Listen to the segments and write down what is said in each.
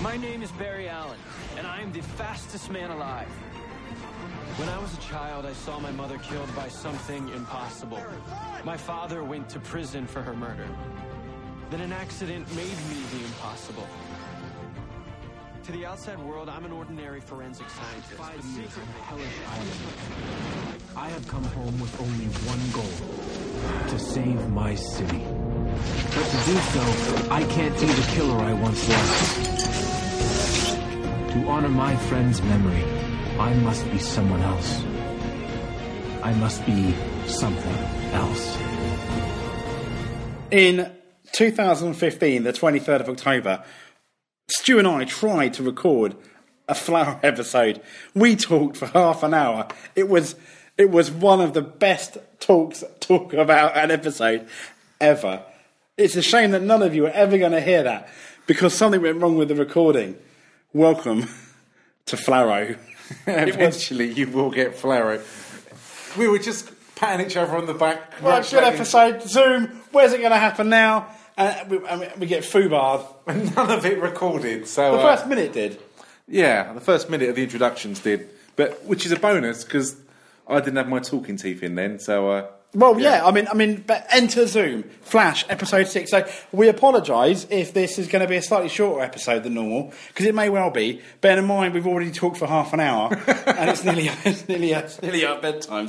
My name is Barry Allen, and I am the fastest man alive. When I was a child, I saw my mother killed by something impossible. My father went to prison for her murder. Then an accident made me the impossible. To the outside world, I'm an ordinary forensic scientist. I have come home with only one goal to save my city. But to do so, I can't be the killer I once was. To honor my friend's memory, I must be someone else. I must be something else. In 2015, the 23rd of October, Stu and I tried to record a Flarrow episode. We talked for half an hour. It was it was one of the best talks talk about an episode ever. It's a shame that none of you are ever going to hear that because something went wrong with the recording. Welcome to Flarrow. Eventually, you will get Flarrow. We were just patting each other on the back. Right, good episode. Zoom. Where's it going to happen now? And we, and we get foobarred. And none of it recorded. So The uh, first minute did. yeah, the first minute of the introductions did, but which is a bonus because I didn't have my talking teeth in then. So uh, Well, yeah. I mean, I mean, but enter Zoom, Flash, episode six. So we apologise if this is going to be a slightly shorter episode than normal because it may well be. Bear in mind, we've already talked for half an hour, and it's nearly it's nearly it's nearly our bedtime.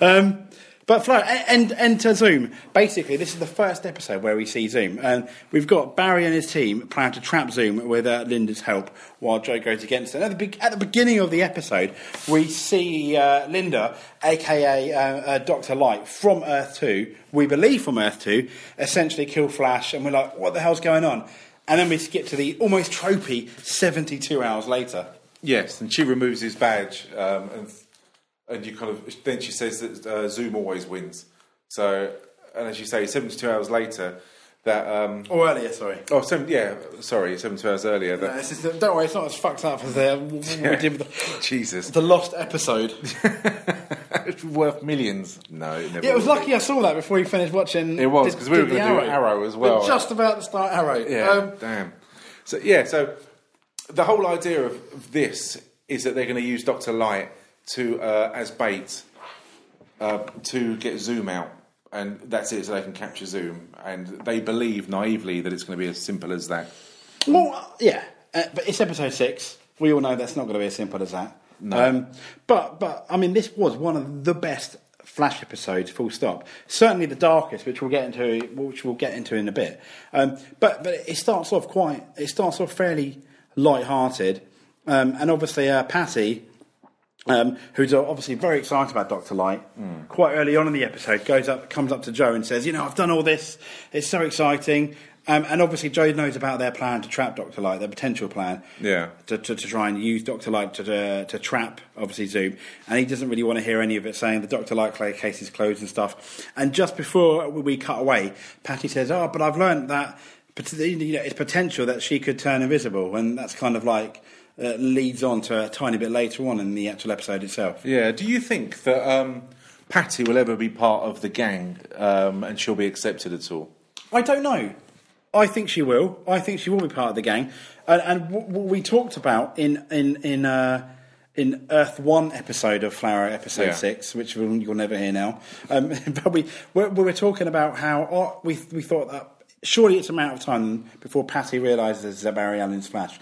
Um, but Flo, and and to Zoom. Basically, this is the first episode where we see Zoom, and we've got Barry and his team plan to trap Zoom with uh, Linda's help while Joe goes against it. At the, be- at the beginning of the episode, we see uh, Linda, aka uh, uh, Doctor Light, from Earth Two. We believe from Earth Two, essentially kill Flash, and we're like, "What the hell's going on?" And then we skip to the almost tropey seventy-two hours later. yes, and she removes his badge, um, and and you kind of then she says that uh, Zoom always wins. So, and as you say, seventy-two hours later, that um, Or earlier, sorry. oh, seven, yeah, sorry, seventy-two hours earlier. That, just- don't worry, it's not as fucked up as the, what we did with the, Jesus, the lost episode. it's worth millions. No, it never. Yeah, it was lucky be. I saw that before you finished watching. It was, 'cause we were the gonna do Arrow as well. We're just about to start Arrow. Yeah, Um, damn. So yeah, so the whole idea of, of this is that they're going to use Doctor Light to uh, as bait uh, to get Zoom out, and that's it, so they can capture Zoom. And they believe naively that it's going to be as simple as that. well, yeah, uh, but it's episode six. We all know that's not going to be as simple as that. No. Um, but but I mean, this was one of the best Flash episodes. Full stop. Certainly the darkest, which we'll get into, which we'll get into in a bit. Um, but but it starts off quite. It starts off fairly light-hearted, um, and obviously uh, Patty. Um, who's obviously very excited about Doctor Light. Quite early on in the episode, goes up, comes up to Joe and says, "You know, I've done all this. It's so exciting." Um, and obviously, Joe knows about their plan to trap Doctor Light, their potential plan. Yeah. To, to, to try and use Doctor Light to, to to trap obviously Zoom, and he doesn't really want to hear any of it, saying the Doctor Light case is closed and stuff. And just before we cut away, Patty says, "Oh, but I've learned that." you know, It's potential that she could turn invisible, and that's kind of like uh, leads on to a tiny bit later on in the actual episode itself. Yeah. Do you think that um, Patty will ever be part of the gang um, and she'll be accepted at all? I don't know. I think she will. I think she will be part of the gang. And, and what we talked about in in in uh, in Earth One episode of Flarrow episode Yeah. six, which you'll never hear now. Um, but we we we were talking about how oh, we we thought that surely it's a matter of time before Patty realises that Barry Allen's Flash,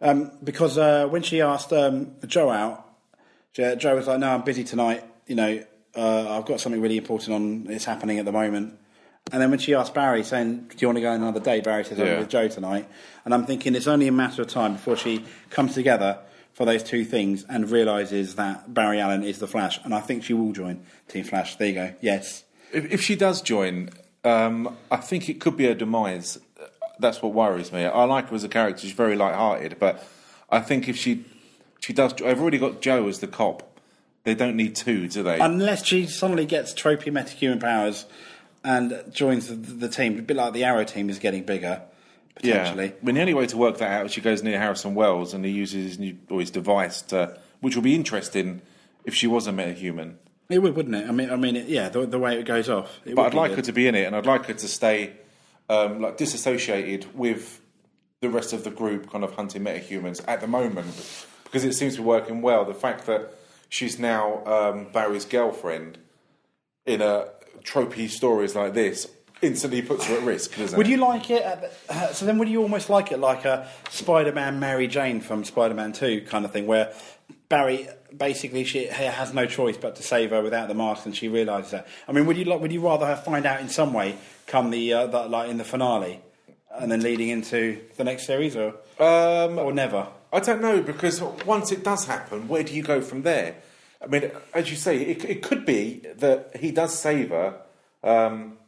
um, because uh, when she asked um, Joe out, Jo- Joe was like, "No, I'm busy tonight. You know, uh, I've got something really important on. It's happening at the moment." And then when she asked Barry, saying, "Do you want to go on another day?" Barry says, "I'm Yeah. with Joe tonight." And I'm thinking it's only a matter of time before she comes together for those two things and realizes that Barry Allen is the Flash. And I think she will join Team Flash. There you go. Yes. If, if she does join, um, I think it could be a demise. That's what worries me. I like her as a character; she's very light-hearted. But I think if she she does, I've already got Joe as the cop. They don't need two, do they? Unless she suddenly gets trophy metahuman powers and joins the, the team, a bit like the Arrow team is getting bigger potentially. Yeah. I mean, the only way to work that out is she goes near Harrison Wells and he uses his new or his device to, which will be interesting if she was a metahuman. It would, wouldn't it? I mean, I mean, it, yeah, the, the way it goes off. But I'd like good. her to be in it, and I'd like her to stay um, like disassociated with the rest of the group kind of hunting metahumans at the moment because it seems to be working well. The fact that she's now um, Barry's girlfriend in a tropey stories like this instantly puts her at risk, doesn't Would it? you like it? At the, uh, so then, would you almost like it like a Spider-Man Mary Jane from Spider-Man Two kind of thing, where Barry basically she has no choice but to save her without the mask, and she realises that. I mean, would you like? Would you rather her find out in some way come the, uh, the like in the finale, and then leading into the next series, or Um, or never? I don't know because once it does happen, where do you go from there? I mean, as you say, it, it could be that he does save her, um,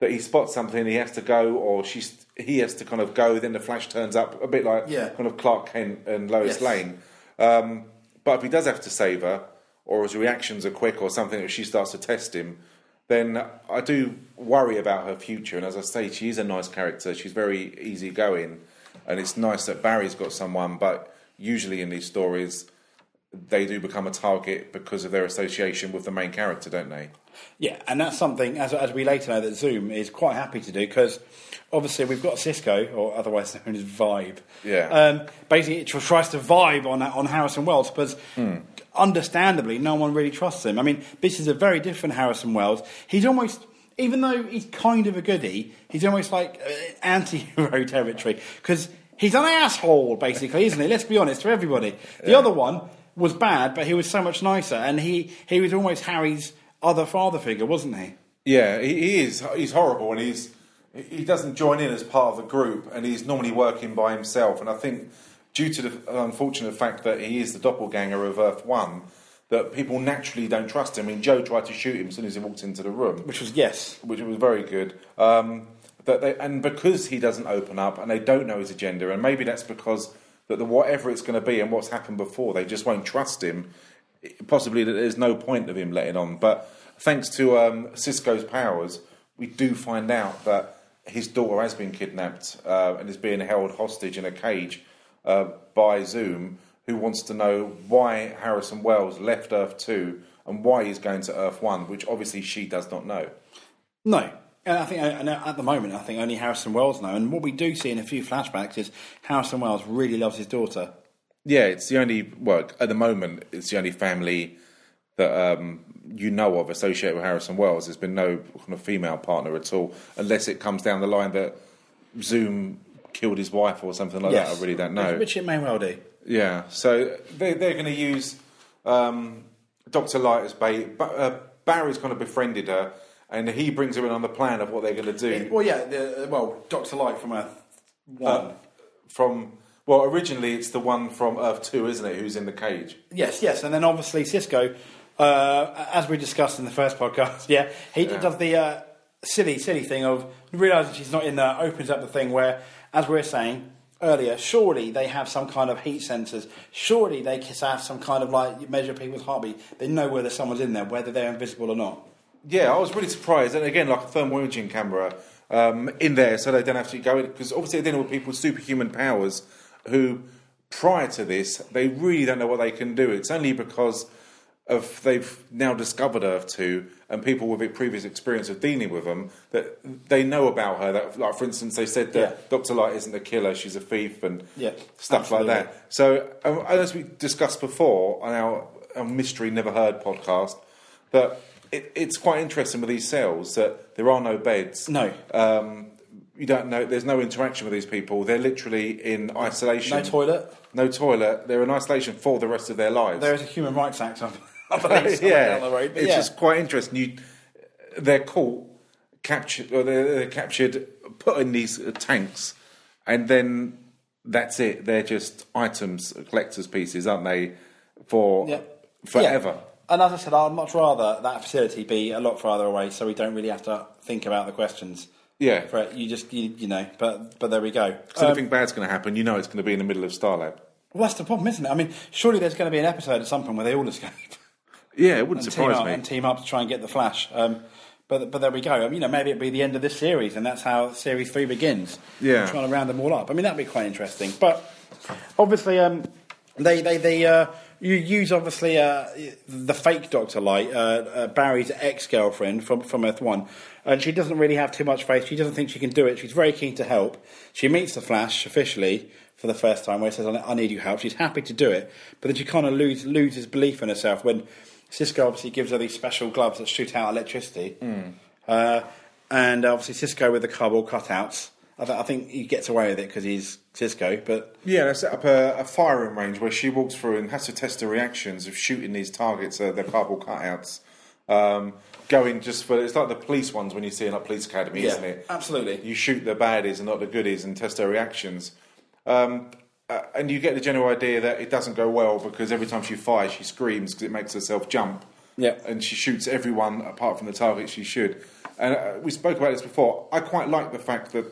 that he spots something, he has to go, or she's he has to kind of go. Then the Flash turns up, a bit like Yeah. kind of Clark Kent and Lois Yes. Lane. Um, but if he does have to save her, or his reactions are quick, or something that she starts to test him, then I do worry about her future. And as I say, she is a nice character. She's very easygoing, and it's nice that Barry's got someone. But usually in these stories, they do become a target because of their association with the main character, don't they? Yeah, and that's something, as, as we later know, that Zoom is quite happy to do because obviously we've got Cisco, or otherwise known as Vibe. Yeah. Um, basically, it tries to vibe on on Harrison Wells, but understandably, no one really trusts him. I mean, this is a very different Harrison Wells. He's almost. Even though he's kind of a goodie, he's almost like uh, anti-hero territory because he's an asshole, basically, isn't he? Let's be honest to everybody. The other one was bad, but he was so much nicer, and he, he was almost Harry's other father figure, wasn't he? Yeah, he, he is. He's horrible, and he's he doesn't join in as part of the group, and he's normally working by himself. And I think, due to the unfortunate fact that he is the doppelganger of Earth One, that people naturally don't trust him. I mean, Joe tried to shoot him as soon as he walked into the room, Which was yes. which was very good. Um, that they, and because he doesn't open up, and they don't know his agenda, and maybe that's because that the whatever it's going to be and what's happened before, they just won't trust him. Possibly that there's no point of him letting on. But thanks to um, Cisco's powers, we do find out that his daughter has been kidnapped uh, and is being held hostage in a cage uh, by Zoom, who wants to know why Harrison Wells left Earth 2 and why he's going to Earth 1, which obviously she does not know. No. And I think and at the moment, I think only Harrison Wells know. And what we do see in a few flashbacks is Harrison Wells really loves his daughter. Yeah, it's the only well at the moment. It's the only family that um, you know of associated with Harrison Wells. There's been no kind of female partner at all, unless it comes down the line that Zoom killed his wife or something like that. I really don't know. Which it may well do. Yeah, so they, they're going to use um, Doctor Light as bait. Ba- uh, Barry's kind of befriended her, and he brings her in on the plan of what they're going to do. Well, yeah. The, well, Doctor Light from Earth One. Uh, from well, originally it's the one from Earth Two, isn't it? Who's in the cage? yes, yes. And then obviously Cisco, uh, as we discussed in the first podcast, yeah, he does the uh, silly, silly thing of realizing she's not in there. Opens up the thing where, as we were saying earlier, surely they have some kind of heat sensors. Surely they have some kind of like measure people's heartbeat. They know whether someone's in there, whether they're invisible or not. Yeah, I was really surprised. And again, like a thermal imaging camera um, in there, so they don't have to go in. Because obviously, they're dealing with people with superhuman powers who, prior to this, they really don't know what they can do. It's only because of they've now discovered Earth 2 and people with previous experience of dealing with them that they know about her. That, like, for instance, they said that Yeah. Dr. Light isn't a killer, she's a thief, and Yeah, stuff absolutely. like that. So, um, as we discussed before on our, our Mystery Never Heard podcast, that it, it's quite interesting with these cells that there are no beds. No. Um, you don't know. There's no interaction with these people. They're literally in isolation. No toilet. No toilet. They're in isolation for the rest of their lives. There is a Human Rights Act, I believe, yeah, down the road. But it's yeah. just quite interesting. You, they're caught, captured, or they're, they're captured, put in these uh, tanks, and then that's it. They're just items, collectors' pieces, aren't they? For Yeah. forever. Yeah. And as I said, I'd much rather that facility be a lot farther away, so we don't really have to think about the questions. Yeah. For it. You just, you, you know, but but there we go. So Um, anything bad's going to happen, you know it's going to be in the middle of Starlab. well, that's the problem, isn't it? I mean, surely there's going to be an episode at some point where they all escape Yeah, it wouldn't surprise up, me. and team up to try and get the Flash. Um, but but there we go. I mean, you know, maybe it'll be the end of this series, and that's how series three begins. Yeah. trying to round them all up. I mean, that'd be quite interesting. But obviously, um, they they they uh, you use obviously uh, the fake Doctor Light, uh, uh, Barry's ex-girlfriend from from Earth One, and she doesn't really have too much faith. She doesn't think she can do it. She's very keen to help. She meets the Flash officially for the first time, where he says, "I need your help." She's happy to do it, but then she kind of lose, loses belief in herself when Cisco obviously gives her these special gloves that shoot out electricity, uh, and obviously Cisco with the cardboard cutouts. I, th- I think he gets away with it because he's Cisco, but Yeah, they set up a, a firing range where she walks through and has to test the reactions of shooting these targets, uh, their cardboard cutouts. Um, going just for it's like the police ones when you see in a police academy, Yeah, isn't it? absolutely. You shoot the baddies and not the goodies and test their reactions. Um, uh, and you get the general idea that it doesn't go well because every time she fires, she screams because it makes herself jump. Yeah. And she shoots everyone apart from the target she should. And uh, we spoke about this before. I quite like the fact that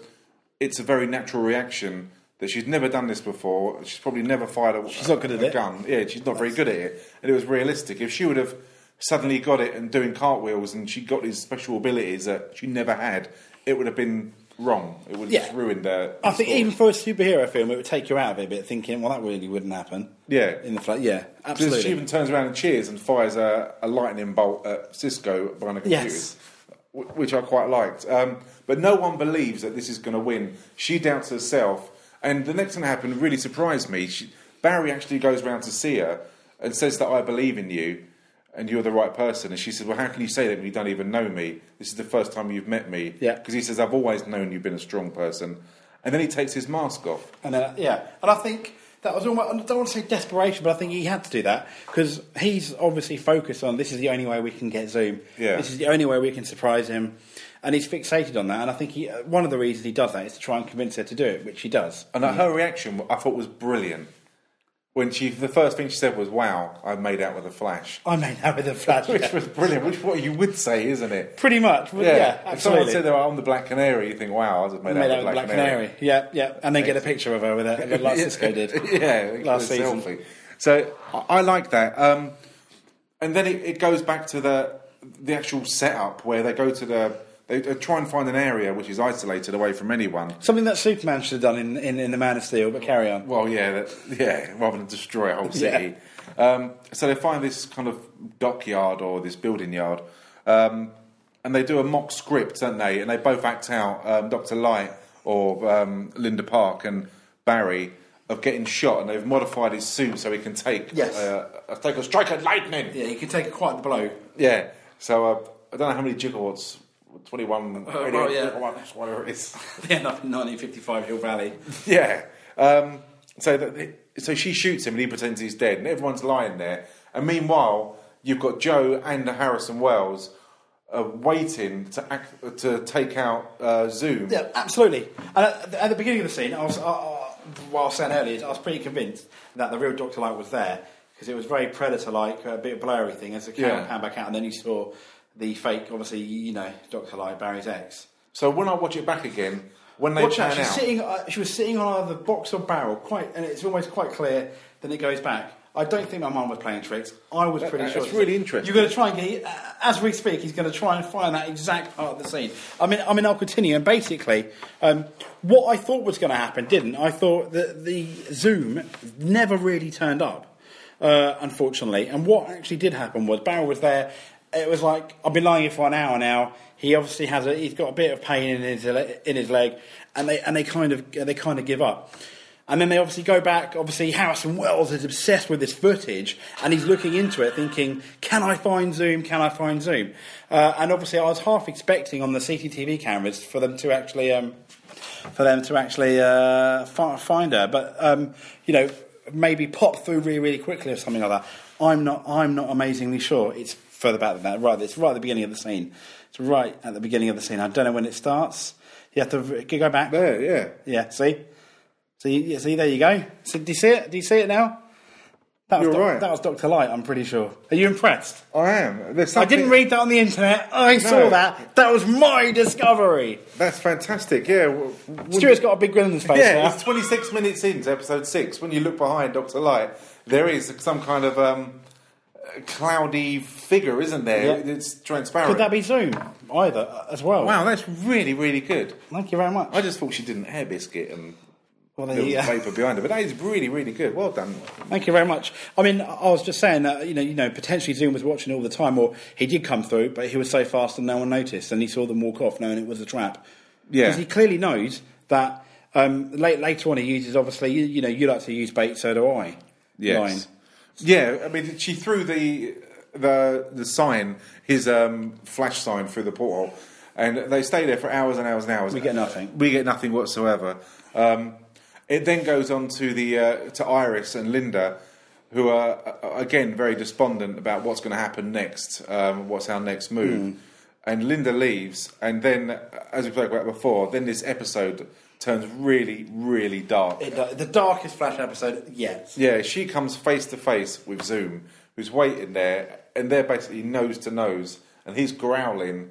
it's a very natural reaction that she's never done this before. She's probably never fired a, She's not good at a it. gun. Yeah, she's not very good at it. And it was realistic. If she would have suddenly got it and doing cartwheels and she got these special abilities that she never had, it would have been wrong. It would have Yeah. just ruined her. I think even for a superhero film, it would take you out of it a bit, thinking, "Well, that really wouldn't happen." Yeah. in the flat, yeah, absolutely. she even turns around and cheers and fires a, a lightning bolt at Cisco behind a computer, Yes. wh- which I quite liked. Um, but no one believes that this is going to win. She doubts herself, and the next thing that happened really surprised me. She, Barry actually goes round to see her and says that I believe in you and you're the right person. And she said, "Well, how can you say that when you don't even know me? This is the first time you've met me." Yeah. Because he says, "I've always known you've been a strong person." And then he takes his mask off. And uh, yeah, and I think that was almost, I don't want to say desperation, but I think he had to do that because he's obviously focused on this is the only way we can get Zoom. Yeah. This is the only way we can surprise him. And he's fixated on that. And I think he, uh, one of the reasons he does that is to try and convince her to do it, which he does. And her reaction, I thought, was brilliant. When she, the first thing she said was, "Wow, I made out with a flash," I made that with a flash. which was brilliant. Which what you would say, isn't it? Pretty much. Yeah, yeah If someone absolutely. said they were on the Black Canary, you think, "Wow, I just made, made out with Black Canary. Yeah, yeah. And then get a picture of her with it, like Cisco did. yeah, last a season. selfie. So I, I like that. Um, and then it, it goes back to the the actual setup where they go to the they, try and find an area which is isolated away from anyone. Something that Superman should have done in, in, in The Man of Steel, but carry on. Well, yeah, that, yeah, rather than destroy a whole city. Um, so they find this kind of dockyard or this building yard, um, and they do a mock script, don't they? And they both act out um, Doctor Light or um, Linda Park and Barry of getting shot, and they've modified his suit so he can take Yes. uh, take a strike at lightning. Yeah, he can take quite the blow. Yeah. So uh, I don't know how many gigawatts. 21, well, yeah. whatever it is. They end up in 1955 Hill Valley. Yeah. Um, so that so she shoots him and he pretends he's dead, and everyone's lying there. And meanwhile, you've got Joe and Harrison Wells uh, waiting to act, to take out uh, Zoom. Yeah, absolutely. And at, the- at the beginning of the scene, I was, uh, uh, what I was saying earlier, I was pretty convinced that the real Doctor Light was there because it was very Predator-like, a bit blurry thing as the camera Yeah. panned back out, and then you saw the fake, obviously, you know, Doctor Light, Barry's ex. So when I watch it back again, when they Watch pan out, she's sitting. Uh, she was sitting on either box or barrel, quite, and it's almost quite clear. Then it goes back. I don't think my mum was playing tricks. I was That- pretty sure. really interesting. You're going to try and get, uh, as we speak, he's going to try and find that exact part of the scene. I mean, I mean, I'll continue. And basically, um, what I thought was going to happen didn't. I thought that the Zoom never really turned up, uh, unfortunately. And what actually did happen was Barry was there. It was like I've been lying here for an hour now. He obviously has a. He's got a bit of pain in his in his leg, and they and they kind of they kind of give up. And then they obviously go back. Obviously, Harrison Wells is obsessed with this footage, and he's looking into it, thinking, "Can I find Zoom? Can I find Zoom?" Uh, and obviously, I was half expecting on the CCTV cameras for them to actually, um, for them to actually uh, find her, but um, you know, maybe pop through really, really quickly or something like that. I'm not. I'm not amazingly sure. It's further back than that. Right, it's right at the beginning of the scene. It's right at the beginning of the scene. I don't know when it starts. You have to go back. there, yeah. Yeah, see? Yeah, see, there you go. So, do you see it? Do you see it now? That was You're Doc- right. That was Doctor Light. I'm pretty sure. Are you impressed? I am. There's I something, didn't read that on the internet. I saw that. That was my discovery. That's fantastic. Yeah. w- w- Stuart's got a big grin on his face Yeah, now. it's 26 minutes into episode six. When you look behind Doctor Light, there is some kind of um, cloudy figure, isn't there? Yeah. It's transparent. Could that be Zoom either uh, as well? Wow, that's really, really good. Thank you very much. I just thought she did an air biscuit and Well, there there was you a go. paper behind it. But that is really, really good. Well done. Thank you very much. I mean, I was just saying that you know, you know, potentially Zoom was watching all the time, or he did come through, but he was so fast and no one noticed, and he saw them walk off, knowing it was a trap. Yeah. because he clearly knows that. Um, late, later on, he uses obviously. You, you know, you like to use bait, so do I. Yes. Line. Yeah, I mean, she threw the the the sign, his um, flash sign, through the porthole, and they stay there for hours and hours and hours. We get nothing. We get nothing whatsoever. Um, it then goes on to the uh, to Iris and Linda, who are uh, again very despondent about what's going to happen next. Um, what's our next move? Hmm. And Linda leaves, and then, uh, as we spoke about before, then this episode turns really, really dark. It, the darkest Flash episode yet. Yeah, she comes face to face with Zoom, who's waiting there, and they're basically nose to nose, and he's growling,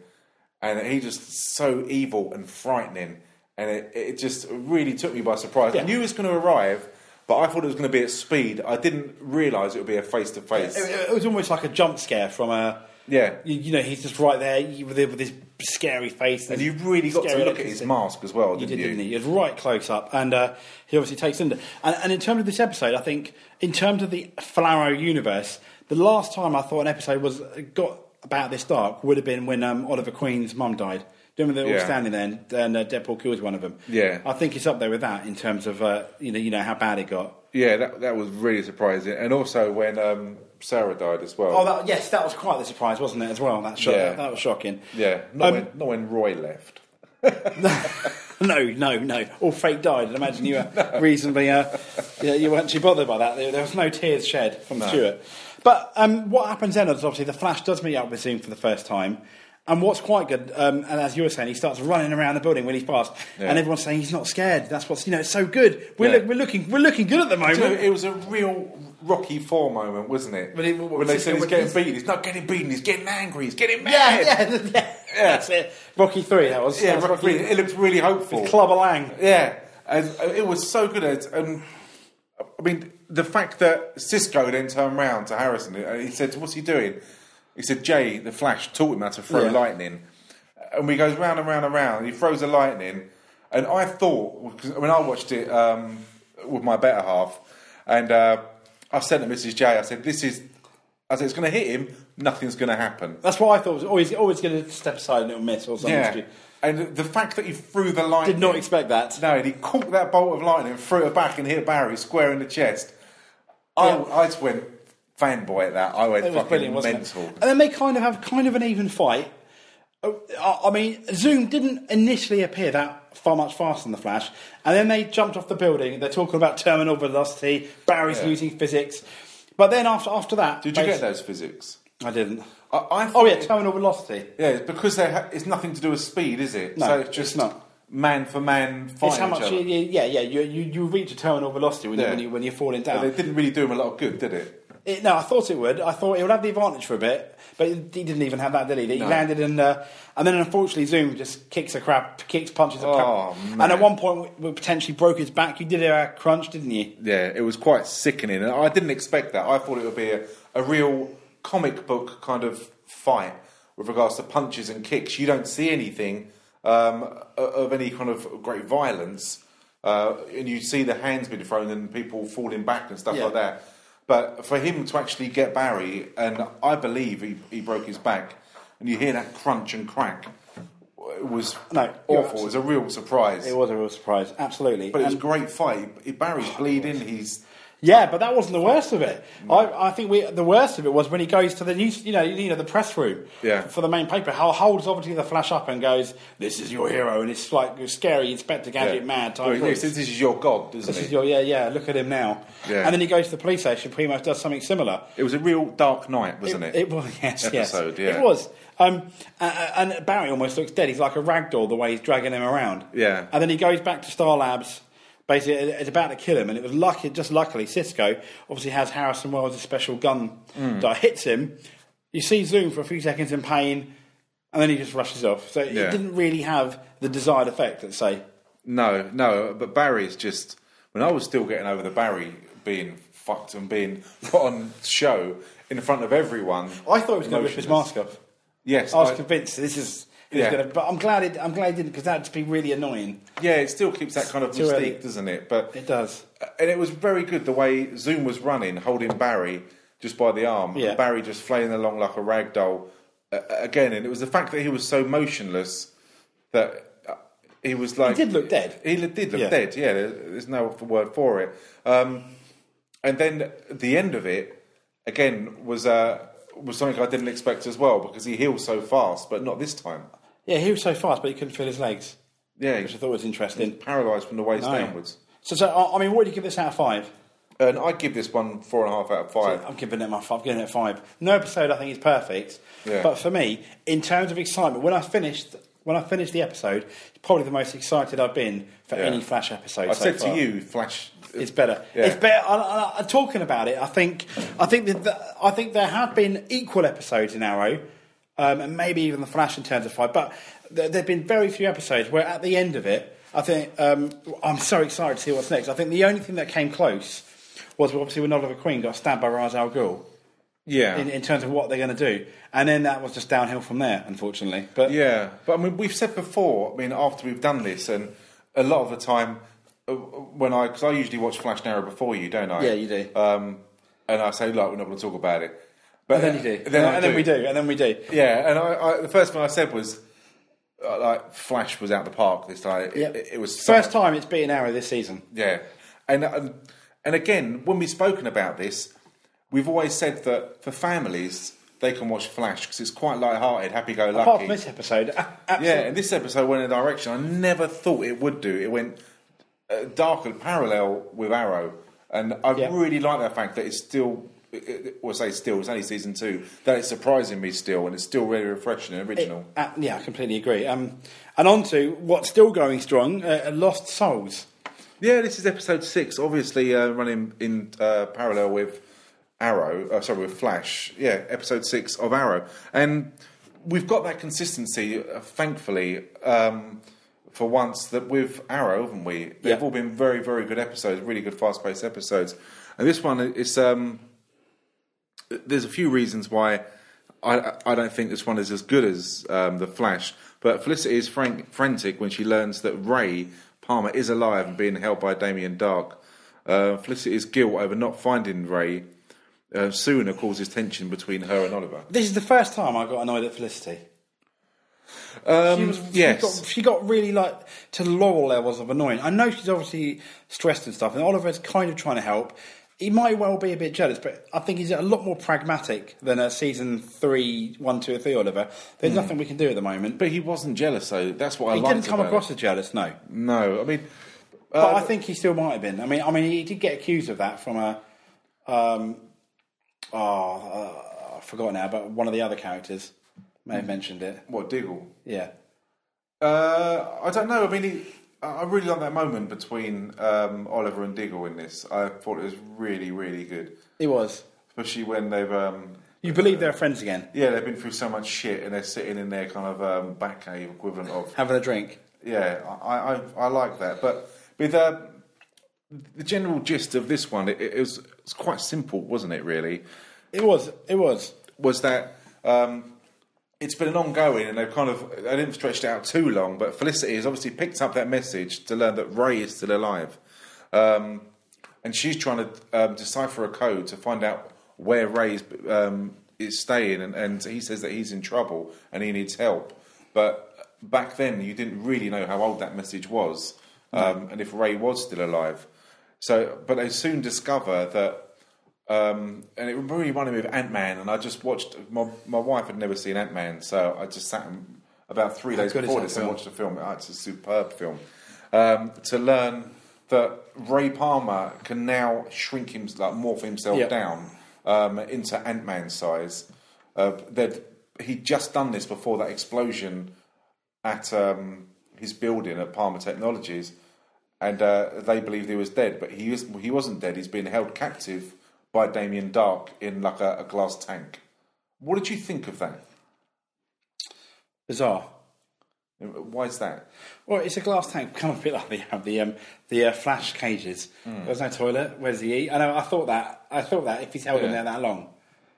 and he's just so evil and frightening, and it, it just really took me by surprise. I knew it was going to arrive, but I thought it was going to be at speed. I didn't realise it would be a face to face. It was almost like a jump scare from a. Yeah. You, you know, he's just right there you- with, with his scary face. And you really got to look at his mask as well, You didn't did, you? didn't was right close up, and uh, he obviously takes Linda. And, and in terms of this episode, I think in terms of the Flarrow universe, the last time I thought an episode was got about this dark would have been when um, Oliver Queen's mum died. Do you remember they're all standing there, and, and uh, Deadpool kills one of them? Yeah. I think it's up there with that in terms of uh, you know you know how bad it got. Yeah, that, that was really surprising. And also when um, Sara died as well. Oh, that, yes, that was quite the surprise, wasn't it? As well, that shock, Yeah. that was shocking. yeah, not, Um, when, not when Roy left. No, no, no. All fake died. And imagine you were reasonably, uh, you, you weren't too bothered by that. There, there was no tears shed from Stuart. But um, what happens then is obviously the Flash does meet up with Zoom for the first time. And what's quite good, um, and as you were saying, he starts running around the building when he's passed, Yeah. and everyone's saying he's not scared. That's what's you know, it's so good. We're, Yeah. look, we're looking, we're looking good at the moment. You know, it was a real Rocky Four moment, wasn't it? It- what when they said he's getting beaten, he's not getting beaten, he's getting angry, he's getting yeah, mad. yeah, yeah, That's it. Rocky three. That was. Yeah, that was Rocky, it looked really hopeful. Clubber Lang. Yeah, and uh, it was so good. Ed. Um, I mean, the fact that Cisco then turned round to Harrison and he said, "What's he doing?" He said, "Jay, the Flash, taught him how to throw Yeah. lightning." And we goes round and round and round. And he throws the lightning, and I thought because when I watched it um, with my better half, and uh, I said to Mrs. J, I said, "This is." I said, "It's going to hit him. Nothing's going to happen." That's what I thought. Was always, always going to step aside and it'll miss or something. Yeah, and the fact that he threw the lightning Did not expect that. No, and he caught that bolt of lightning, threw it back, and hit Barry square in the chest. I, Yeah. I just went fanboy at that. I went It was fucking mental. And then they kind of have kind of an even fight. Uh, I I mean, Zoom didn't initially appear that far much faster than the Flash, and then they jumped off the building. They're talking about terminal velocity. Barry's Yeah. losing physics, but then after after that, Did you get those physics? I didn't. I, I Oh yeah, terminal velocity. yeah. It's because they ha- it's nothing to do with speed, is it? No, so it's it's just not. man for man fighting It's how much. You, yeah, yeah. You, you you reach a terminal velocity when, you, when, you, when you're falling But down. they didn't really do him a lot of good, did it? It, no, I thought it would. I thought it would have the advantage for a bit, but he didn't even have that, did he? He No. landed and uh, and then unfortunately Zoom just kicks a crap, kicks punches a crap, Oh, and man. at one point we potentially broke his back. You did hear a crunch, didn't you? Yeah, it was quite sickening. And I didn't expect that. I thought it would be a, a real comic book kind of fight with regards to punches and kicks. You don't see anything um, o- of any kind of great violence, uh, and you see the hands being thrown and people falling back and stuff Yeah. like that. But for him to actually get Barry, and I believe he, he broke his back, and you hear that crunch and crack, it was No, awful. It was a real surprise. It was a real surprise, absolutely. But it was a great fight. Barry's bleeding. He's yeah, but that wasn't the worst of it. I, I think we, the worst of it was when he goes to the news, you know, you know, the press room Yeah. for the main paper. How holds obviously the flash up and goes, "This is your hero," and it's like scary Inspector Gadget mad type. Well, this, is your god, isn't This it? is your yeah yeah. Look at him now. Yeah. And then he goes to the police station. Pretty much does something similar. It was a real dark night, wasn't it? It was yes Episode, yes. yeah. It was. Um, and Barry almost looks dead. He's like a rag doll the way he's dragging him around. Yeah. And then he goes back to Star Labs. Basically, it- it's about to kill him, and it was lucky. Just luckily, Cisco obviously has Harrison Wells' special gun Mm. that hits him. You see Zoom for a few seconds in pain, and then he just rushes off. So Yeah. it didn't really have the desired effect. Let's say. No, no, but Barry's just. When I was still getting over the Barry being fucked and being put on show in front of everyone. I thought he was going to rip his mask off. Yes, I was I- convinced this is Yeah. gonna, but I'm glad it. I'm glad he didn't because that'd just be really annoying. Yeah, it still keeps that kind of mystique, early. doesn't it? But It does. and it was very good the way Zoom was running, holding Barry just by the arm, Yeah. and Barry just flailing along like a rag doll uh, again. And it was the fact that he was so motionless that uh, he was like he did look dead. He did look Yeah. dead. Yeah, there's no word for it. Um, and then the end of it again was uh, was something I didn't expect as well because he healed so fast, but not this time. Yeah, he was so fast, but he couldn't feel his legs, Yeah, which I thought was interesting. paralysed from the waist No. downwards. So, so I I mean, what do you give this out of five? And I give this one four and a half out of five. I'm giving it my five. I'm giving it a five. No episode I think is perfect, Yeah. but for me, in terms of excitement, when I finished when I finished the episode, it's probably the most excited I've been for Yeah. any Flash episode. I so said far. to you, Flash. It's better. Yeah. It's better. I, I, I, talking about it, I think. I think that that- I think there have been equal episodes in Arrow, um, and maybe even the Flash in terms of fight. But there have been very few episodes where, at the end of it, I think um, I'm so excited to see what's next. I think the only thing that came close was obviously when Oliver Queen got stabbed by Ra's al Ghul. Yeah. In, in terms of what they're going to do, and then that was just downhill from there, unfortunately. But Yeah, but I mean, we've said before. I mean, after we've done this, and a lot of the time, uh, when I because I usually watch Flash and Arrow before you, don't I? Yeah, you do. Um, and I say, look, we're not going to talk about it. But and then you do, Then and, I then we do, and then we do. Yeah, and I, I, the first thing I said was, uh, like, Flash was out the park this time. It, Yeah. it, it was First time it's beaten Arrow this season. Yeah, and and, and again, when we've spoken about this, we've always said that for families they can watch Flash because it's quite light-hearted, happy-go-lucky. Apart from this episode, a- Yeah, and this episode went in a direction I never thought it would do. It went uh, dark and parallel with Arrow, and I Yeah. really like that fact that it's still. It, it, say still, it's only season two. That it's surprising me still, and it's still really refreshing and original. Uh, yeah, I completely agree. Um, and on to what's still going strong uh, Lost Souls. Yeah, this is episode six, obviously uh, running in uh, parallel with Arrow. Uh, sorry, with Flash. Yeah, episode six of Arrow, and we've got that consistency, uh, thankfully, um, for once that with Arrow, haven't we? They've Yeah. all been very, very good episodes, really good, fast-paced episodes, and this one is. Um, there's a few reasons why I, I don't think this one is as good as um, the Flash. But Felicity is frank, frantic when she learns that Ray Palmer is alive and being held by Damien Darhk. Uh, Felicity's guilt over not finding Ray uh, sooner causes tension between her and Oliver. This is the first time I got annoyed at Felicity. Um, She, was, yes, she, got, she got really like to lower levels of annoying. I know she's obviously stressed and stuff, and Oliver's kind of trying to help. He might well be a bit jealous, but I think he's a lot more pragmatic than a season three, one, two, or three Oliver. There's nothing we can do at the moment. but he wasn't jealous, though. That's what I he didn't come across it. as jealous, no. No, I mean, But I think he still might have been. I mean, I mean, he did get accused of that from a, um, oh, uh, I forgot now, but one of the other characters may have mentioned it. what Diggle? Yeah, Uh, I don't know. I mean, he, I I really like that moment between um, Oliver and Diggle in this. I thought it was really, really good, It was. especially when they've, um, You believe they're friends again, yeah, they've been through so much shit and they're sitting in their kind of um, back cave equivalent of, having a drink. yeah, I, I, I like that. But with uh, the general gist of this one, it, it was it's quite simple, wasn't it? Really, It was. It was. was that um, it's been an ongoing, and they've kind of they didn't stretch it out too long. But Felicity has obviously picked up that message to learn that Ray is still alive, um, and she's trying to um, decipher a code to find out where Ray is, um, is staying, and, and he says that he's in trouble and he needs help. But back then, you didn't really know how old that message was, um, and if Ray was still alive. So, but they soon discover that um, and it really reminded me of Ant Man. And I just watched. My my wife had never seen Ant Man, so I just sat and, about three days before this and watched the film. Oh, it's a superb film. Um, to learn that Ray Palmer can now shrink him, like morph himself Yep. down um, into Ant Man size. Uh, that he'd just done this before that explosion at um, his building at Palmer Technologies, and uh, they believed he was dead, but he was he wasn't dead. He's been held captive by Damien Darhk in like a, a glass tank. What did you think of that? Bizarre. Why is that? Well, it's a glass tank, kind of a bit like the the um, the uh, flash cages. There's no toilet. Where does he eat? I know. I thought that. I thought that if he's held in there that long.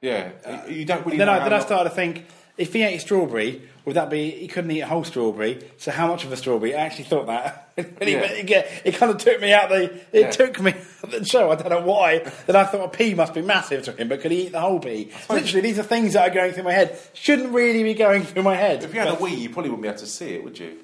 Yeah, you don't really. then know I then I started to think if he ate a strawberry, would that be he couldn't eat a whole strawberry? So how much of a strawberry? I actually thought that. He Yeah. it, it kind of took me out the. It Yeah. took me out the show. I don't know why. Then I thought a pea must be massive to him, but could he eat the whole pea? Literally, these are things that are going through my head. Shouldn't really be going through my head. If you had a But Wii, you probably wouldn't be able to see it, would you?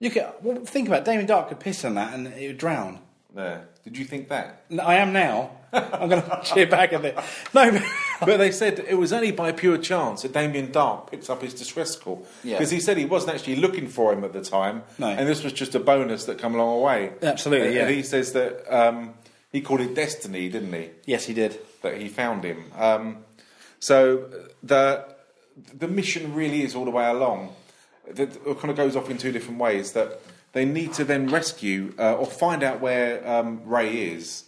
you could well, think about it. Damien Darhk could piss on that and it would drown. No. Did you think that? No, I am now. I'm going to cheer back a bit. No, but But they said it was only by pure chance that Damien Darhk picked up his distress call. Yeah. Because he said he wasn't actually looking for him at the time. No. And this was just a bonus that come along the way. Absolutely, And, yeah. and he says that um, he called it destiny, didn't he? yes, he did. That he found him. Um, so the the mission really is all the way along. That it kind of goes off in two different ways. That they need to then rescue uh, or find out where um, Ray is,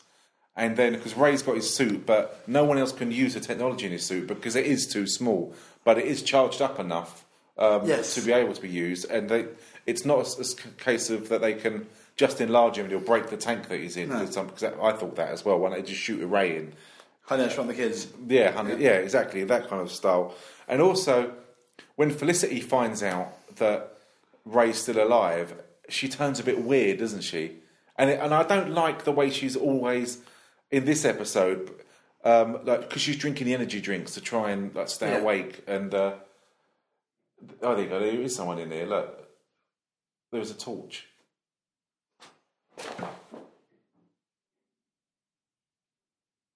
and then because Ray's got his suit, but no one else can use the technology in his suit because it is too small. But it is charged up enough um, Yes. to be able to be used, and they, it's not a case of that they can just enlarge him and he'll break the tank that he's in. No. Because I thought that as well. Why don't they just shoot a Ray in? I know, from the kids. Yeah, hundred, yeah, exactly that kind of style. And also, when Felicity finds out that Ray's still alive, she turns a bit weird, doesn't she? And it, and I don't like the way she's always in this episode, um, like because she's drinking the energy drinks to try and like stay Yeah. awake. And uh, oh, there you go. There is someone in there. Look, there is a torch.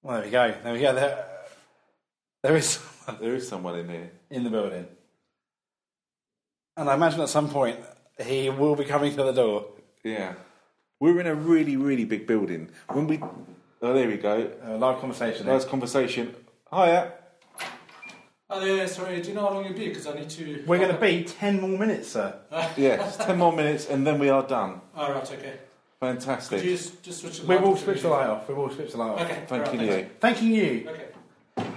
Well, there we go. There we go. There, there is someone There is someone in here. in the building. And I imagine at some point he will be coming to the door. Yeah, we're in a really, really big building. When we, oh, there we go. A live conversation. Nice conversation. Hiya. Oh yeah, sorry. Do you know how long it'll be? Because I need to. We're going to be 10 more minutes, sir. yes, 10 more minutes and then we are done. All right, okay. Fantastic. Could you just, just switch the We light will off? switch the light off. We will switch the light off. Okay. Thank all you. Thanking you. Okay.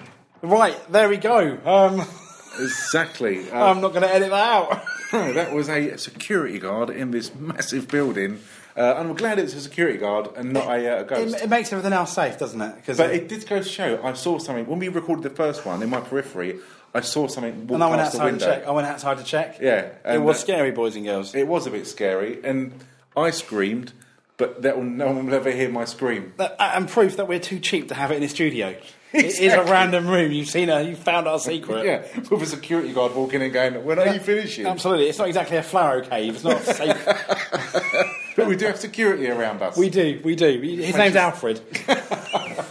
Right, there we go. Um, Exactly. Uh, I'm not going to edit that out. that was a security guard in this massive building. Uh, and I'm glad it's a security guard and not a, uh, a ghost. It, it makes everything else safe, doesn't it? Because but it did go to show. I saw something when we recorded the first one in my periphery. I saw something walk and I went past the outside to check. I went outside to check. Yeah, it was uh, scary, boys and girls. It was a bit scary, and I screamed, but that will, no one will ever hear my scream. That- and proof that we're too cheap to have it in a studio. It is a random room. You've seen her. You found our secret. Yeah, with a security guard walking in, going, "When are you finishing?" Absolutely. It's not exactly a Flarrow cave. It's not safe. But we do have security around us. we do. We do. His name's Alfred.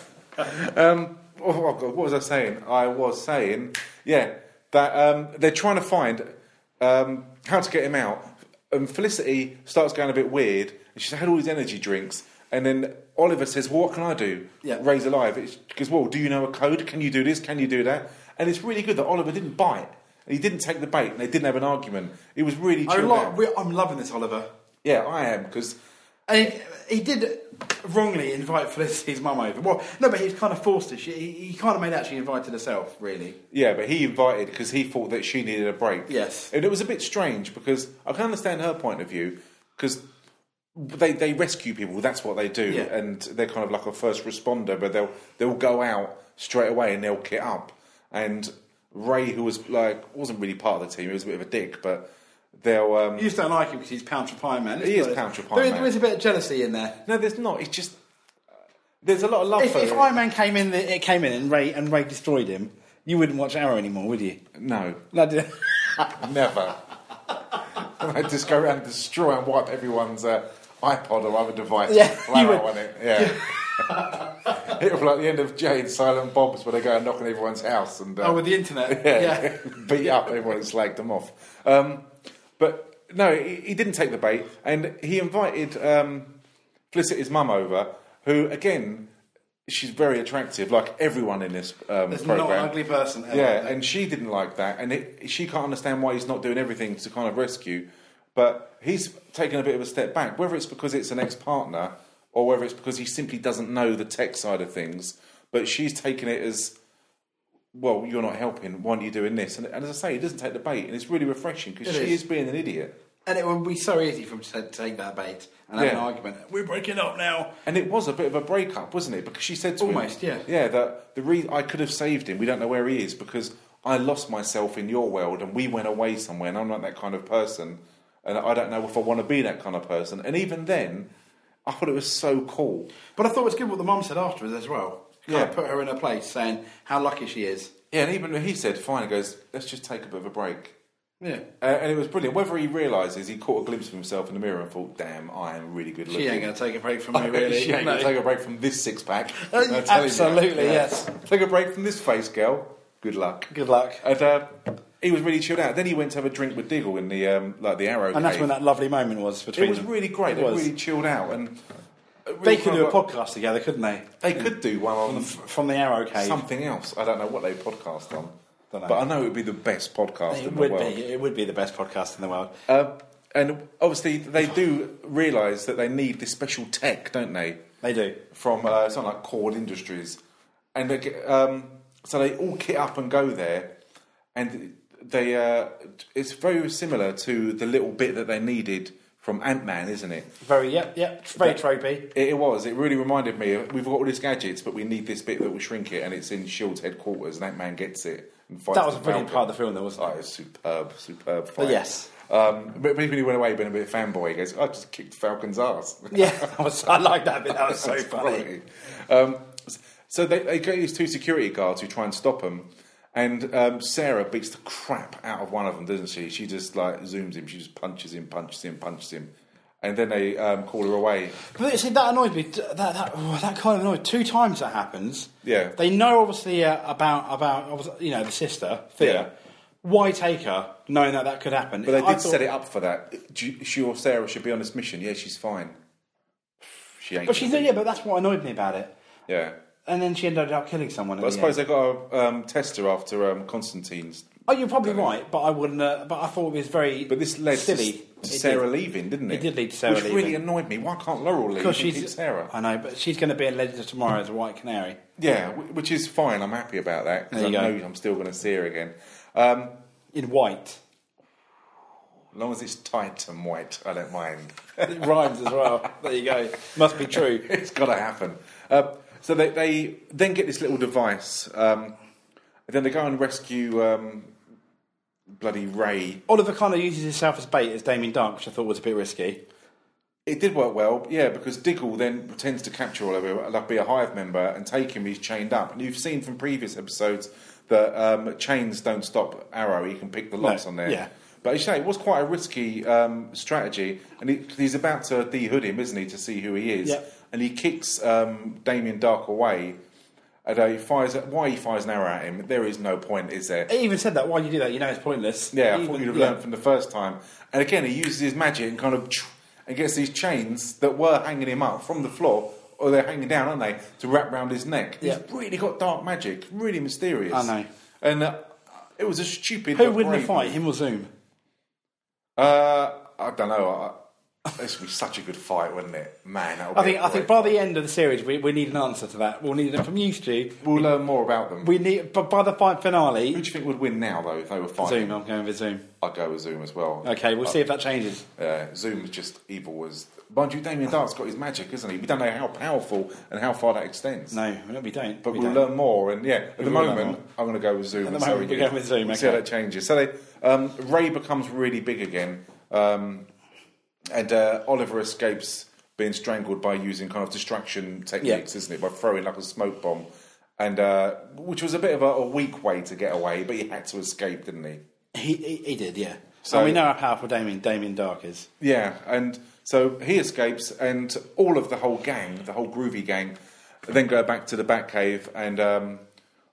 Um, oh, oh God, what was I saying? I was saying, yeah, that um, they're trying to find um, how to get him out. And Felicity starts going a bit weird, and she's had all these energy drinks. And then Oliver says, "Well, what can I do? Yeah. Ray's alive." It's, goes, "Well, do you know a code? Can you do this? Can you do that?" And it's really good that Oliver didn't bite. He didn't take the bait, and they didn't have an argument. It was really I chilled lo- out. we- I'm loving this, Oliver. Yeah, I am because And he, he did wrongly invite Felicity's mum over. Well, no, but he was kind of forced to. She, he, he kind of made out she invited herself, really. Yeah, but he invited because he thought that she needed a break. Yes. And it was a bit strange because I can understand her point of view because they, they rescue people, that's what they do. Yeah. And they're kind of like a first responder, but they'll, they'll go out straight away and they'll kit up. And Ray, who was like, wasn't really part of the team, he was a bit of a dick, but they'll. Um, You just don't like him because he's pound for pie man. He is pound for pie There man. There is a bit of jealousy in there. no, there's not. It's just. There's a lot of love If, if. Iron Man came in, it came in and Ray and Ray destroyed him, you wouldn't watch Arrow anymore, would you? No, No, never. I just go around and destroy and wipe everyone's uh, iPod or other device Yeah, with you flour would. on it. Yeah. it was like the end of Jade Silent Bob's where they go and knock on everyone's house and uh, oh, with the internet. yeah, yeah. beat up everyone and slagged them off. Um, but no, he, he didn't take the bait, and he invited um, Felicity's mum over, who again, she's very attractive, like everyone in this um, There's not an ugly person. Ever. Yeah, and she didn't like that, and it, she can't understand why he's not doing everything to kind of rescue. But he's taken a bit of a step back, whether it's because it's an ex-partner or whether it's because he simply doesn't know the tech side of things. But she's taken it as, well, you're not helping. Why aren't you doing this? And, and as I say, he doesn't take the bait, and it's really refreshing because she is. is being an idiot. And it would be so easy for him to take- that bait and have Yeah. an argument. We're breaking up now. And it was a bit of a breakup, wasn't it? Because she said to Almost, him, yeah. yeah, that the re- I could have saved him. We don't know where he is because I lost myself in your world and we went away somewhere and I'm not that kind of person and I don't know if I want to be that kind of person. And even then, I thought it was so cool. But I thought it was good what the mum said afterwards as well. Kind Yeah. of put her in her place, saying how lucky she is. Yeah, and even he said, fine, he goes, let's just take a bit of a break. Yeah. Uh, and it was brilliant. Whether he realises he caught a glimpse of himself in the mirror and thought, damn, I am really good looking. She ain't going to take a break from me, really. she ain't No. going to take a break from this six pack. Absolutely, yes. Take a break from this face, girl. Good luck. Good luck. And uh, he was really chilled out. Then he went to have a drink with Diggle in the um, like the Arrow. And that's cave. when that lovely moment was between It was them. really great. It They was. really chilled out, and uh, They could do a podcast together, couldn't they? They could do one on From the Arrow Cave. something else. I don't know what they podcast on, but I know it would be the best podcast It in the would world. be. It would be the best podcast in the world. Uh, and obviously, they do realise that they need this special tech, don't they? They do. From uh, something like Kord Industries, and they um, so they all kit up and go there, and they uh, it's very similar to the little bit that they needed from Ant Man, isn't it? Very, yep, yep. Very tropey. It, it was. It really reminded me. Of, we've got all these gadgets, but we need this bit that will shrink it, and it's in Shield's headquarters, and Ant Man gets it. And fights That was a brilliant part of the film, though, wasn't Oh, it? was superb, superb fight. But yes. Um, but when he went away being a bit of fanboy, he goes, I just kicked Falcon's ass. Yeah, I, was, I like that bit. That was so funny. Um, so they, they get these two security guards who try and stop them, and um, Sara beats the crap out of one of them, doesn't she? She just like zooms him, she just punches him, punches him, punches him, and then they um, call her away. But see, that annoyed me. That that, oh, that kind of annoyed. Two times that happens. Yeah. They know obviously uh, about about you know the sister Thea. Yeah. Why take her, knowing that that could happen? But they did thought- set it up for that. She or Sara should be on this mission. Yeah, she's fine. She ain't. But she's yeah, but that's what annoyed me about it. yeah. And then she ended up killing someone. But I suppose they got to um, test her after um, Constantine's. Oh, you're probably right, but I wouldn't. Uh, but I thought it was very. But this led silly. to, to did. Sara leaving, didn't it? It did lead to Sara leaving. Which really annoyed me. Why can't Laurel leave because she's Sara? I know, but she's going to be in Legends of Tomorrow as a White Canary. Yeah, which is fine. I'm happy about that because I you know. I'm still going to see her again. Um, In white. as long as it's tight and white, I don't mind. It rhymes as well. There you go. Must be true. it's got to happen. Uh, so they, they then get this little device. Um, and then they go and rescue um, bloody Ray. Oliver kind of uses himself as bait as Damien Darhk, which I thought was a bit risky. It did work well, yeah, because Diggle then pretends to capture Oliver, like be a hive member, and take him. He's chained up, and you've seen from previous episodes that um, chains don't stop Arrow. He can pick the locks No, on there. yeah. But as you say, it was quite a risky um, strategy, and he, he's about to de-hood him, isn't he, to see who he is? Yeah. And he kicks um, Damien Darhk away. And uh, he fires. Why he fires an arrow at him? There is no point, is there? He even said that. Why do you do that? You know it's pointless. Yeah, I thought you'd have yeah. learned from the first time. And again, he uses his magic and kind of and gets these chains that were hanging him up from the floor, or they're hanging down, aren't they, to wrap round his neck. Yeah. He's really got dark magic, really mysterious. I know. And uh, it was a stupid. Who win the fight, him or Zoom? Uh, I don't know. I, this would be such a good fight, wouldn't it? Man, I think. I think by the end of the series, we, we need an answer to that. We'll need it from you, Stu. We'll learn more about them. We need, but by the fight finale, Who do you think would win now, though, if they were fighting? Zoom. I'm going with Zoom. I'd go with Zoom as well. Okay, we'll see if that changes. Uh, Zoom's just evil as. Mind you, Damien Darhk's got his magic, isn't he? We don't know how powerful and how far that extends. No, no, we don't. But we we'll don't. learn more, and yeah, at the will learn moment, more. I'm going to go with Zoom. At the and see moment, we we're do. going with Zoom, We'll See how okay. that changes. So they, um, Ray becomes really big again, um, and uh, Oliver escapes being strangled by using kind of distraction techniques, isn't it? By throwing like a smoke bomb, and uh, which was a bit of a, a weak way to get away, but he had to escape, didn't he? He, he, he did, yeah. So- and we know how powerful Damien, Damien Darhk is. Yeah, and so he escapes, and all of the whole gang, the whole groovy gang, then go back to the Batcave, and um,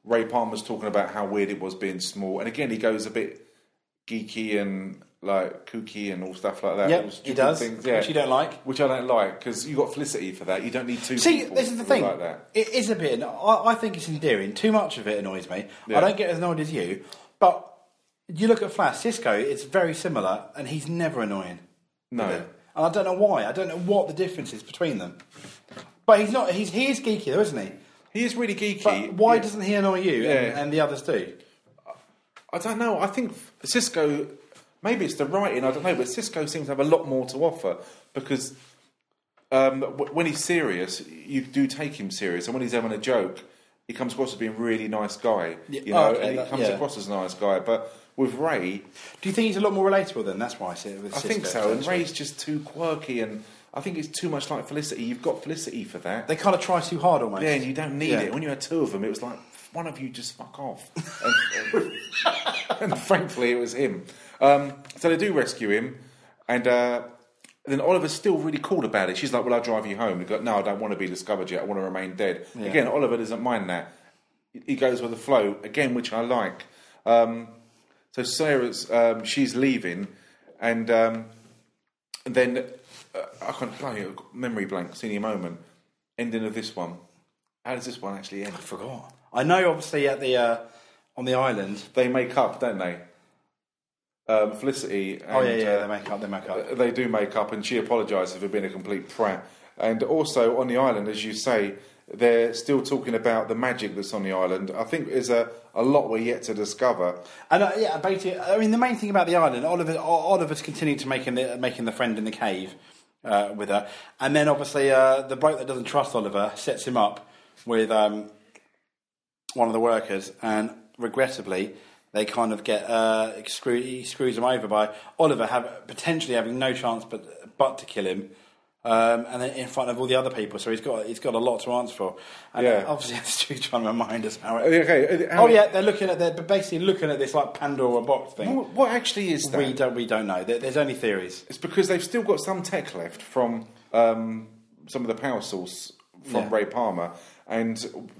Ray Palmer's talking about how weird it was being small, and again he goes a bit geeky and like kooky and all stuff like that. Yep, he does, things, yeah. which you don't like. Which I don't like because you got Felicity for that. You don't need two. See, this is the thing. Like that. It is a bit. I, I think it's endearing. Too much of it annoys me. Yeah. I don't get as annoyed as you. But you look at Flash, Cisco. It's very similar, and he's never annoying. No. And I don't know why. I don't know what the difference is between them. But he's not. He's he is geeky though, isn't he? He is really geeky. But why Yeah. doesn't he annoy you and, and the others do? I don't know. I think Cisco, maybe it's the writing. I don't know, but Cisco seems to have a lot more to offer because um, w- when he's serious, you do take him serious, and when he's having a joke, he comes across as being a really nice guy. Yeah, You know, okay, and he that- comes yeah. across as a nice guy. But with Ray, Do you think he's a lot more relatable then? That's why I see it with Cisco. I think so. And. Ray's just too quirky, and I think it's too much like Felicity. You've got Felicity for that. They kind of try too hard almost. Yeah, and you don't need Yeah. it. When you had two of them, it was like one of you just fuck off. And, and thankfully, it was him. Um, so they do rescue him, and uh, then Oliver's still really cool about it. She's like, "Well, I'll drive you home." He goes, "No, I don't want to be discovered yet. I want to remain dead." Again, Oliver doesn't mind that. He goes with the flow again, which I like. Um, so Sara's um, she's leaving, and um, and then uh, I can't play memory blank, senior moment. Ending of this one. How does this one actually end? I forgot. I know, obviously, at the uh, on the island. They make up, don't they? Um, Felicity. And, oh yeah, yeah, uh, they make up. They make up. they do make up, and she apologises for being a complete prat. And also on the island, as you say, they're still talking about the magic that's on the island. I think there's a, a lot we're yet to discover. And uh, yeah, basically, I mean, the main thing about the island, Oliver, Oliver's continuing to making the making the friend in the cave uh, with her, and then obviously uh, the bloke that doesn't trust Oliver sets him up with um, one of the workers, and regrettably, they kind of get uh, screw, he screws him over by Oliver have potentially having no chance but but to kill him. Um, and then in front of all the other people, so he's got he's got a lot to answer for. And Yeah. obviously, Stu's trying to remind us how. It, Okay. how- Oh yeah, they're looking at they're basically looking at this like Pandora box thing. What, what actually is that? we don't we don't know. There- There's only theories. It's because they've still got some tech left from um, some of the power source from Yeah. Ray Palmer and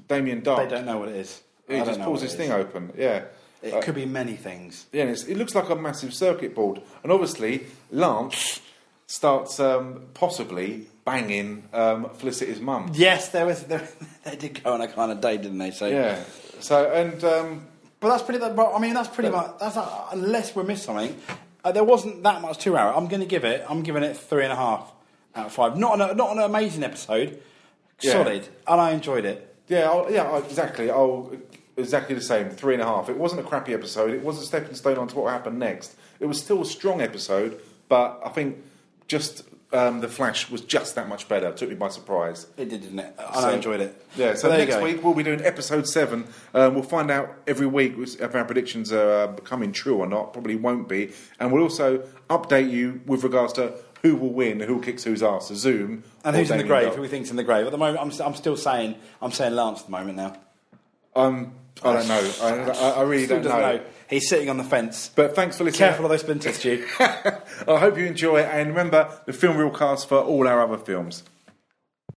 Damien They don't know what it is. He just pulls his thing open. Yeah. It could be many things. Yeah, and it's, it looks like a massive circuit board. And obviously, Lance starts um, possibly banging um, Felicity's mum. Yes, there was. There, they did go on a kind of date, didn't they? So Yeah. So, and um, But that's pretty. But I mean, that's pretty much. That's uh, unless we missed something. Uh, there wasn't that much to Arrow. I'm going to give it. I'm giving it three and a half out of five. Not an, not an amazing episode. Yeah. Solid, and I enjoyed it. yeah, I'll, yeah, exactly. I'll exactly the same. Three and a half. It wasn't a crappy episode. It was a stepping stone onto what happened next. It was still a strong episode, but I think just um, the Flash was just that much better. It took me by surprise. It did, didn't it? So- I enjoyed it. Yeah, so next week we'll be doing episode seven. Um, we'll find out every week if our predictions are uh, becoming true or not. Probably won't be. And we'll also update you with regards to who will win, who kicks whose ass, the Zoom. And who's in the grave? Who we think's in the grave? At the moment, I'm, I'm still saying I'm saying Lance at the moment now. Um, I don't know. I, I, I really Still don't know. know. He's sitting on the fence. But thanks for listening. Careful of those splinters, Stu. I hope you enjoy it. And remember the film reel cast for all our other films.